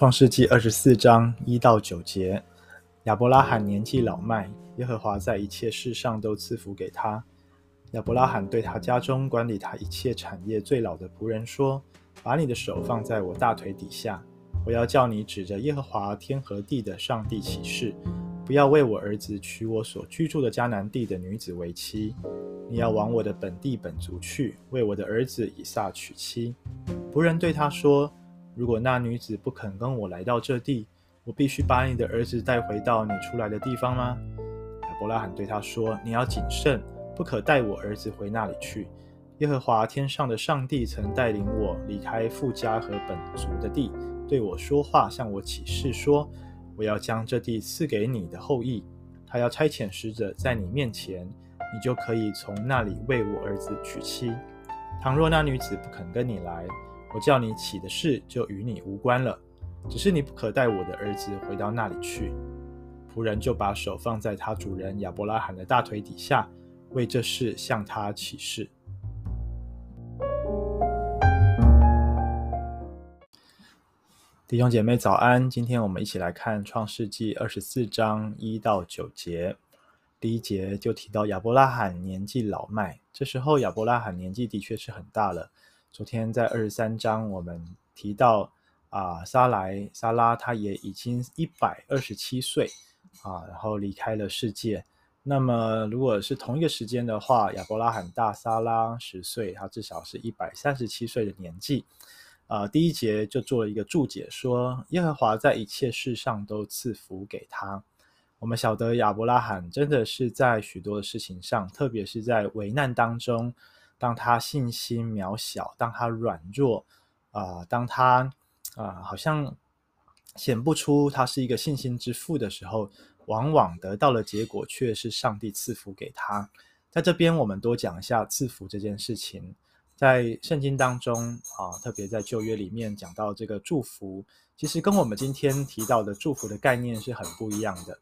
创世纪二十四章一到九节，亚伯拉罕年纪老迈，耶和华在一切事上都赐福给他。亚伯拉罕对他家中管理他一切产业最老的仆人说：“把你的手放在我大腿底下，我要叫你指着耶和华天和地的上帝起誓，不要为我儿子娶我所居住的迦南地的女子为妻。你要往我的本地本族去，为我的儿子以撒娶妻。”仆人对他说。如果那女子不肯跟我来到这地，我必须把你的儿子带回到你出来的地方吗？亚伯拉罕对他说：“你要谨慎，不可带我儿子回那里去。耶和华天上的上帝曾带领我离开富家和本族的地，对我说话，向我起誓说：我要将这地赐给你的后裔。他要差遣使者在你面前，你就可以从那里为我儿子娶妻。倘若那女子不肯跟你来，我叫你起的事就与你无关了，只是你不可带我的儿子回到那里去。仆人就把手放在他主人亚伯拉罕的大腿底下，为这事向他起誓。弟兄姐妹早安，今天我们一起来看创世纪二十四章一到九节。第一节就提到亚伯拉罕年纪老迈，这时候亚伯拉罕年纪的确是很大了。昨天在二十三章，我们提到啊，撒莱、撒拉，他也已经一百二十七岁啊，然后离开了世界。那么，如果是同一个时间的话，亚伯拉罕大撒拉十岁，他至少是一百三十七岁的年纪。啊，第一节就做了一个注解，说耶和华在一切事上都赐福给他。我们晓得亚伯拉罕真的是在许多的事情上，特别是在危难当中。当他信心渺小，当他软弱，啊、当他啊、好像显不出他是一个信心之父的时候，往往得到的结果却是上帝赐福给他。在这边，我们多讲一下赐福这件事情。在圣经当中啊，特别在旧约里面讲到这个祝福，其实跟我们今天提到的祝福的概念是很不一样的。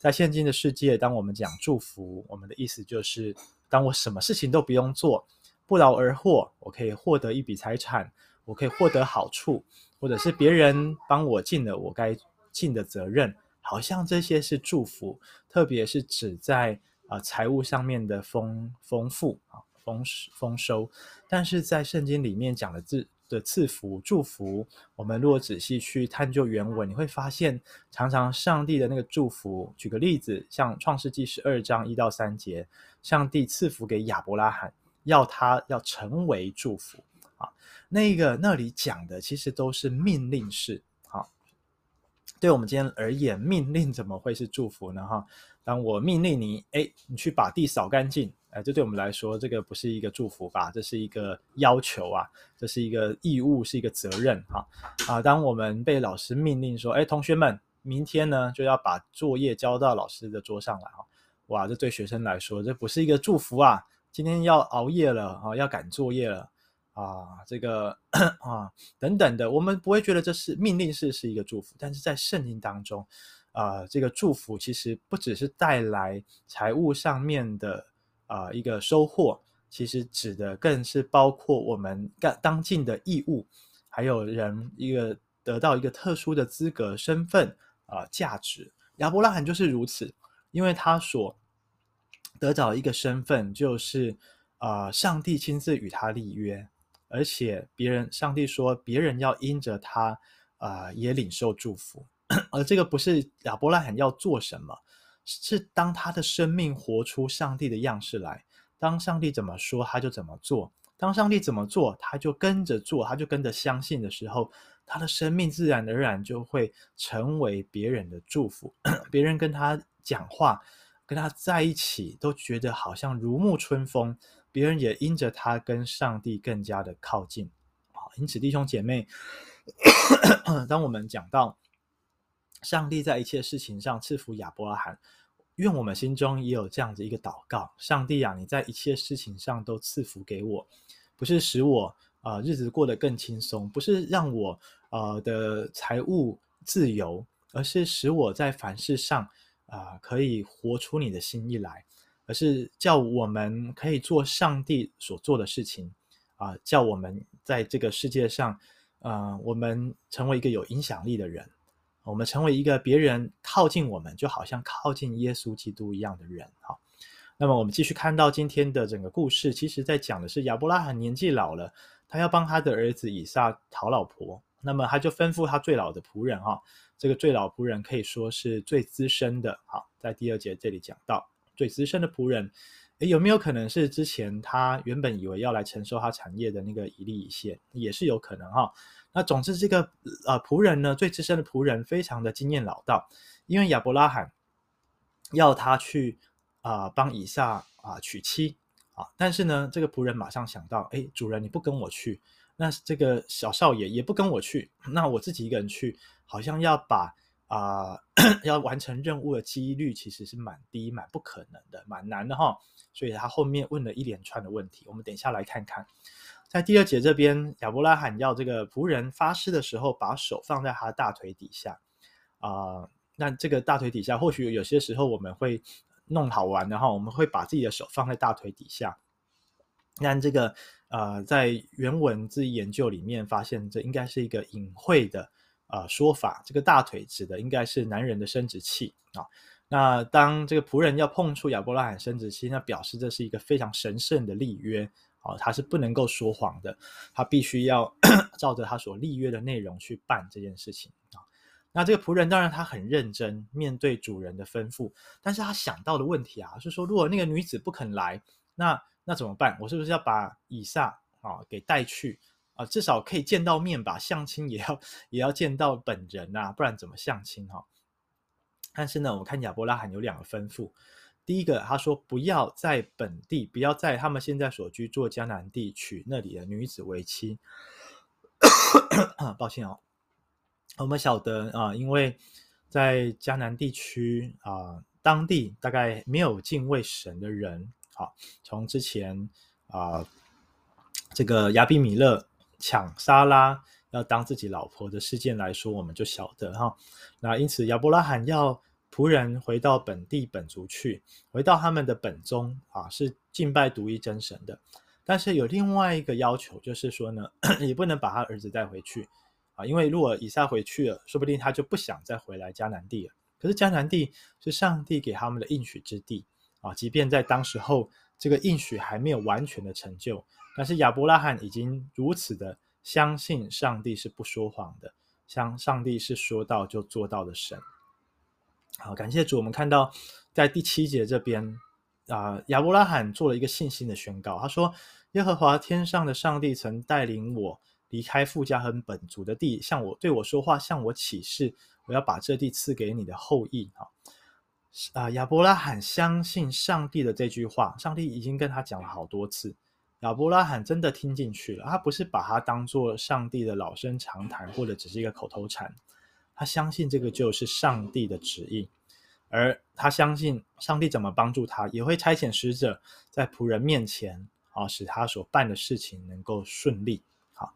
在现今的世界，当我们讲祝福，我们的意思就是，当我什么事情都不用做。不劳而获，我可以获得一笔财产，我可以获得好处，或者是别人帮我尽了我该尽的责任，好像这些是祝福，特别是指在啊、财务上面的丰丰富啊丰丰收。但是在圣经里面讲的字的赐福祝福，我们如果仔细去探究原文，你会发现常常上帝的那个祝福。举个例子，像创世纪十二章一到三节，上帝赐福给亚伯拉罕。要他要成为祝福啊，那个那里讲的其实都是命令式啊。对我们今天而言，命令怎么会是祝福呢？哈，当我命令你，哎，你去把地扫干净，哎，这对我们来说，这个不是一个祝福吧？这是一个要求啊，这是一个义务，是一个责任哈啊。当我们被老师命令说，哎，同学们，明天呢就要把作业交到老师的桌上来哈，哇，这对学生来说，这不是一个祝福啊。今天要熬夜了啊，要赶作业了啊，这个 啊等等的，我们不会觉得这是命令式是一个祝福，但是在圣经当中，啊，这个祝福其实不只是带来财务上面的啊一个收获，其实指的更是包括我们干当尽的义务，还有人一个得到一个特殊的资格、身份啊价值。亚伯拉罕就是如此，因为他所。得到一个身份，就是啊、呃，上帝亲自与他立约，而且别人，上帝说别人要因着他啊、也领受祝福。而这个不是亚伯拉罕要做什么，是当他的生命活出上帝的样式来，当上帝怎么说，他就怎么做；当上帝怎么做，他就跟着做，他就跟着相信的时候，他的生命自然而然就会成为别人的祝福。别人跟他讲话。跟他在一起，都觉得好像如沐春风，别人也因着他跟上帝更加的靠近。好，因此弟兄姐妹，当我们讲到上帝在一切事情上赐福亚伯拉罕，愿我们心中也有这样子一个祷告：上帝啊，你在一切事情上都赐福给我，不是使我啊、呃、日子过得更轻松，不是让我呃的财务自由，而是使我在凡事上。啊、可以活出你的心意来，而是叫我们可以做上帝所做的事情啊、叫我们在这个世界上呃，我们成为一个有影响力的人，我们成为一个别人靠近我们就好像靠近耶稣基督一样的人。哈，那么我们继续看到今天的整个故事，其实在讲的是亚伯拉罕年纪老了，他要帮他的儿子以撒讨老婆，那么他就吩咐他最老的仆人哈，这个最老仆人可以说是最资深的。好，在第二节这里讲到最资深的仆人。诶，有没有可能是之前他原本以为要来承受他产业的那个以利以谢，也是有可能哈。那总之，这个呃仆人呢，最资深的仆人，非常的经验老道，因为亚伯拉罕要他去啊、帮以撒啊、娶妻啊，但是呢，这个仆人马上想到，诶，主人你不跟我去，那这个小少爷也不跟我去，那我自己一个人去，好像要把。啊、要完成任务的几率其实是蛮低、蛮不可能的、蛮难的哈。所以他后面问了一连串的问题，我们等一下来看看。在第二节这边，亚伯拉罕要这个仆人发誓的时候，把手放在他的大腿底下啊、那这个大腿底下，或许有些时候我们会弄好玩的哈，我们会把自己的手放在大腿底下。但这个呃，在原文字研究里面发现，这应该是一个隐晦的。呃，说法这个大腿指的应该是男人的生殖器啊。那当这个仆人要碰触亚伯拉罕生殖器，那表示这是一个非常神圣的立约啊，他是不能够说谎的，他必须要 照着他所立约的内容去办这件事情啊。那这个仆人当然他很认真面对主人的吩咐，但是他想到的问题啊，是说如果那个女子不肯来，那那怎么办？我是不是要把以撒啊给带去？啊，至少可以见到面吧，相亲也要也要见到本人呐、啊，不然怎么相亲哈？但是呢，我看亚伯拉罕有两个吩咐，第一个他说不要在本地，不要在他们现在所居住的迦南地娶那里的女子为妻。抱歉哦，我们晓得啊，因为在迦南地区啊，当地大概没有敬畏神的人。好，从之前啊，这个亚比米勒。抢沙拉要当自己老婆的事件来说，我们就晓得哈。那因此亚伯拉罕要仆人回到本地本族去，回到他们的本宗啊，是敬拜独一真神的。但是有另外一个要求，就是说呢，也不能把他儿子带回去啊，因为如果以撒回去了，说不定他就不想再回来迦南地了。可是迦南地是上帝给他们的应许之地啊，即便在当时候这个应许还没有完全的成就。但是亚伯拉罕已经如此的相信上帝是不说谎的，像上帝是说到就做到的神。好，感谢主，我们看到在第七节这边啊，亚伯拉罕做了一个信心的宣告，他说：“耶和华天上的上帝曾带领我离开富家和本族的地，向我对我说话，向我起誓，我要把这地赐给你的后裔。”哈啊，亚伯拉罕相信上帝的这句话，上帝已经跟他讲了好多次。亚伯拉罕真的听进去了，他不是把它当做上帝的老生常谈，或者只是一个口头禅，他相信这个就是上帝的旨意，而他相信上帝怎么帮助他，也会差遣使者在仆人面前啊，使他所办的事情能够顺利。好，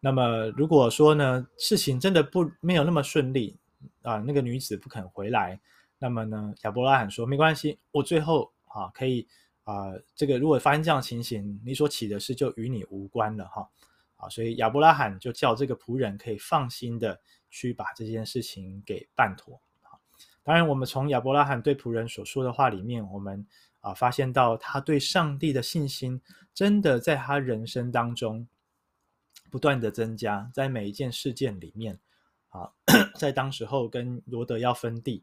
那么如果说呢，事情真的不没有那么顺利啊，那个女子不肯回来，那么呢，亚伯拉罕说没关系，我最后啊可以。啊、这个如果发生这样情形，你所起的事就与你无关了哈。啊，所以亚伯拉罕就叫这个仆人可以放心的去把这件事情给办妥。当然，我们从亚伯拉罕对仆人所说的话里面，我们啊发现到他对上帝的信心真的在他人生当中不断的增加，在每一件事件里面啊，在当时候跟罗德要分地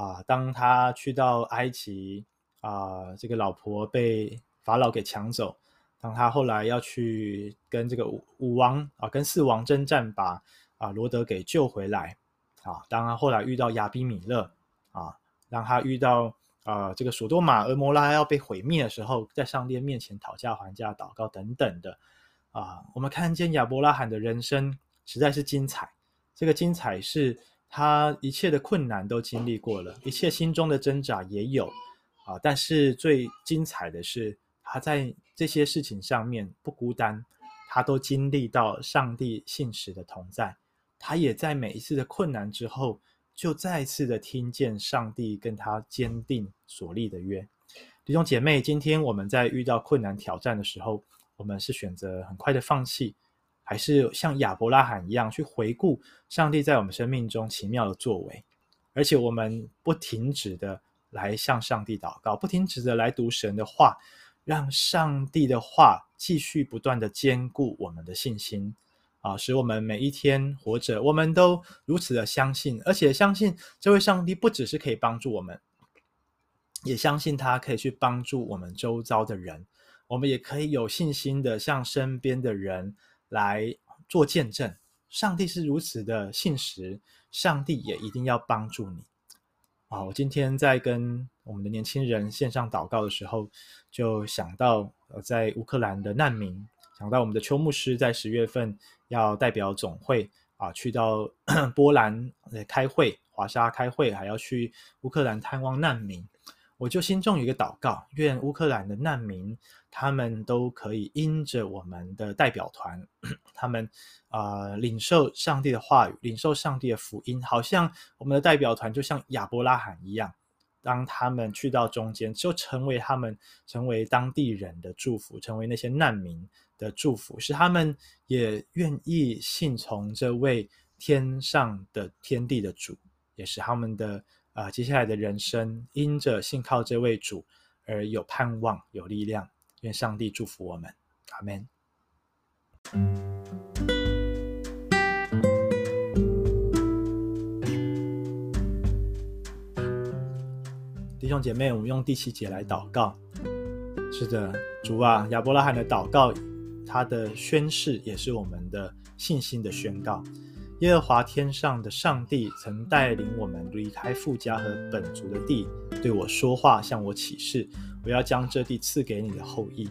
啊，当他去到埃及。啊，这个老婆被法老给抢走。当他后来要去跟这个五五王啊，跟四王征战，把啊罗德给救回来。啊，当他后来遇到亚比米勒啊，让他遇到啊这个索多玛、蛾摩拉要被毁灭的时候，在上帝面前讨价还价、祷告等等的啊，我们看见亚伯拉罕的人生实在是精彩。这个精彩是他一切的困难都经历过了，一切心中的挣扎也有。啊！但是最精彩的是，他在这些事情上面不孤单，他都经历到上帝信实的同在。他也在每一次的困难之后，就再次的听见上帝跟他坚定所立的约。弟兄姐妹，今天我们在遇到困难挑战的时候，我们是选择很快的放弃，还是像亚伯拉罕一样去回顾上帝在我们生命中奇妙的作为？而且我们不停止的来向上帝祷告，不停止的来读神的话，让上帝的话继续不断的坚固我们的信心。啊，使我们每一天活着，我们都如此的相信，而且相信这位上帝不只是可以帮助我们，也相信他可以去帮助我们周遭的人，我们也可以有信心的向身边的人来做见证，上帝是如此的信实，上帝也一定要帮助你。啊，我今天在跟我们的年轻人线上祷告的时候，就想到呃，在乌克兰的难民，想到我们的邱牧师在十月份要代表总会啊，去到 波兰开会，华沙开会，还要去乌克兰探望难民。我就心中有一个祷告，愿乌克兰的难民他们都可以因着我们的代表团，他们啊、领受上帝的话语，领受上帝的福音，好像我们的代表团就像亚伯拉罕一样，当他们去到中间，就成为他们成为当地人的祝福，成为那些难民的祝福，使他们也愿意信从这位天上的天地的主，也是他们的。啊，接下来的人生因着信靠这位主而有盼望、有力量。愿上帝祝福我们，阿门。弟兄姐妹，我们用第七节来祷告。是的，主啊，亚伯拉罕的祷告，他的宣誓也是我们的信心的宣告。耶和华天上的上帝曾带领我们离开父家和本族的地，对我说话，向我起誓，我要将这地赐给你的后裔。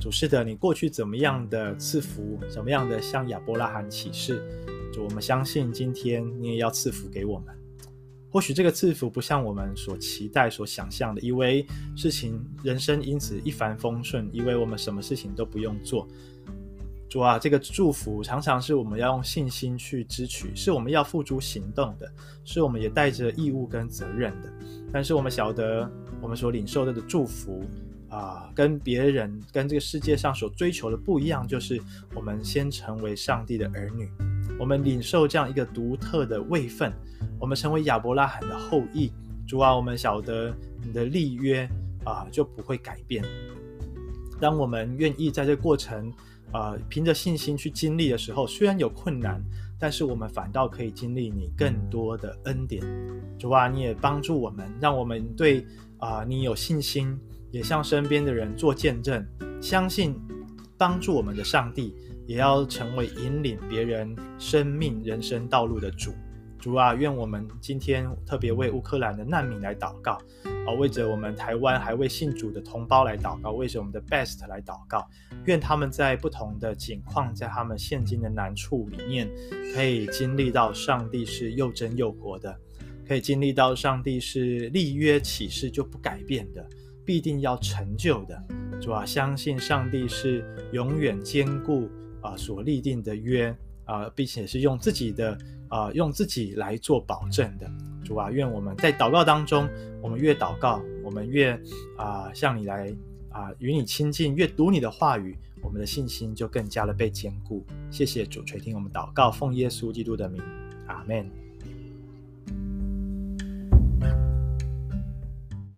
主是的，你过去怎么样的赐福，怎么样的向亚伯拉罕起誓，主，我们相信今天你也要赐福给我们。或许这个赐福不像我们所期待、所想象的，以为事情人生因此一帆风顺，以为我们什么事情都不用做。主啊，这个祝福常常是我们要用信心去支取，是我们要付诸行动的，是我们也带着义务跟责任的。但是我们晓得，我们所领受的的祝福啊、跟别人、跟这个世界上所追求的不一样，就是我们先成为上帝的儿女，我们领受这样一个独特的位分，我们成为亚伯拉罕的后裔。主啊，我们晓得你的立约啊、就不会改变。当我们愿意在这个过程，呃，凭着信心去经历的时候，虽然有困难，但是我们反倒可以经历你更多的恩典。主啊，你也帮助我们，让我们对啊、呃、你有信心，也向身边的人做见证，相信帮助我们的上帝，也要成为引领别人生命人生道路的主。主啊，愿我们今天特别为乌克兰的难民来祷告，啊，为着我们台湾还未信主的同胞来祷告，为着我们的 best 来祷告。愿他们在不同的境况，在他们现今的难处里面，可以经历到上帝是又真又活的，可以经历到上帝是立约起誓就不改变的，必定要成就的。主啊，相信上帝是永远坚固啊所立定的约。啊，并且是用自己的啊，用自己来做保证的。主啊，愿我们在祷告当中，我们越祷告，我们越啊向你来啊与你亲近，越读你的话语，我们的信心就更加的被坚固。谢谢主垂听我们祷告，奉耶稣基督的名，阿门。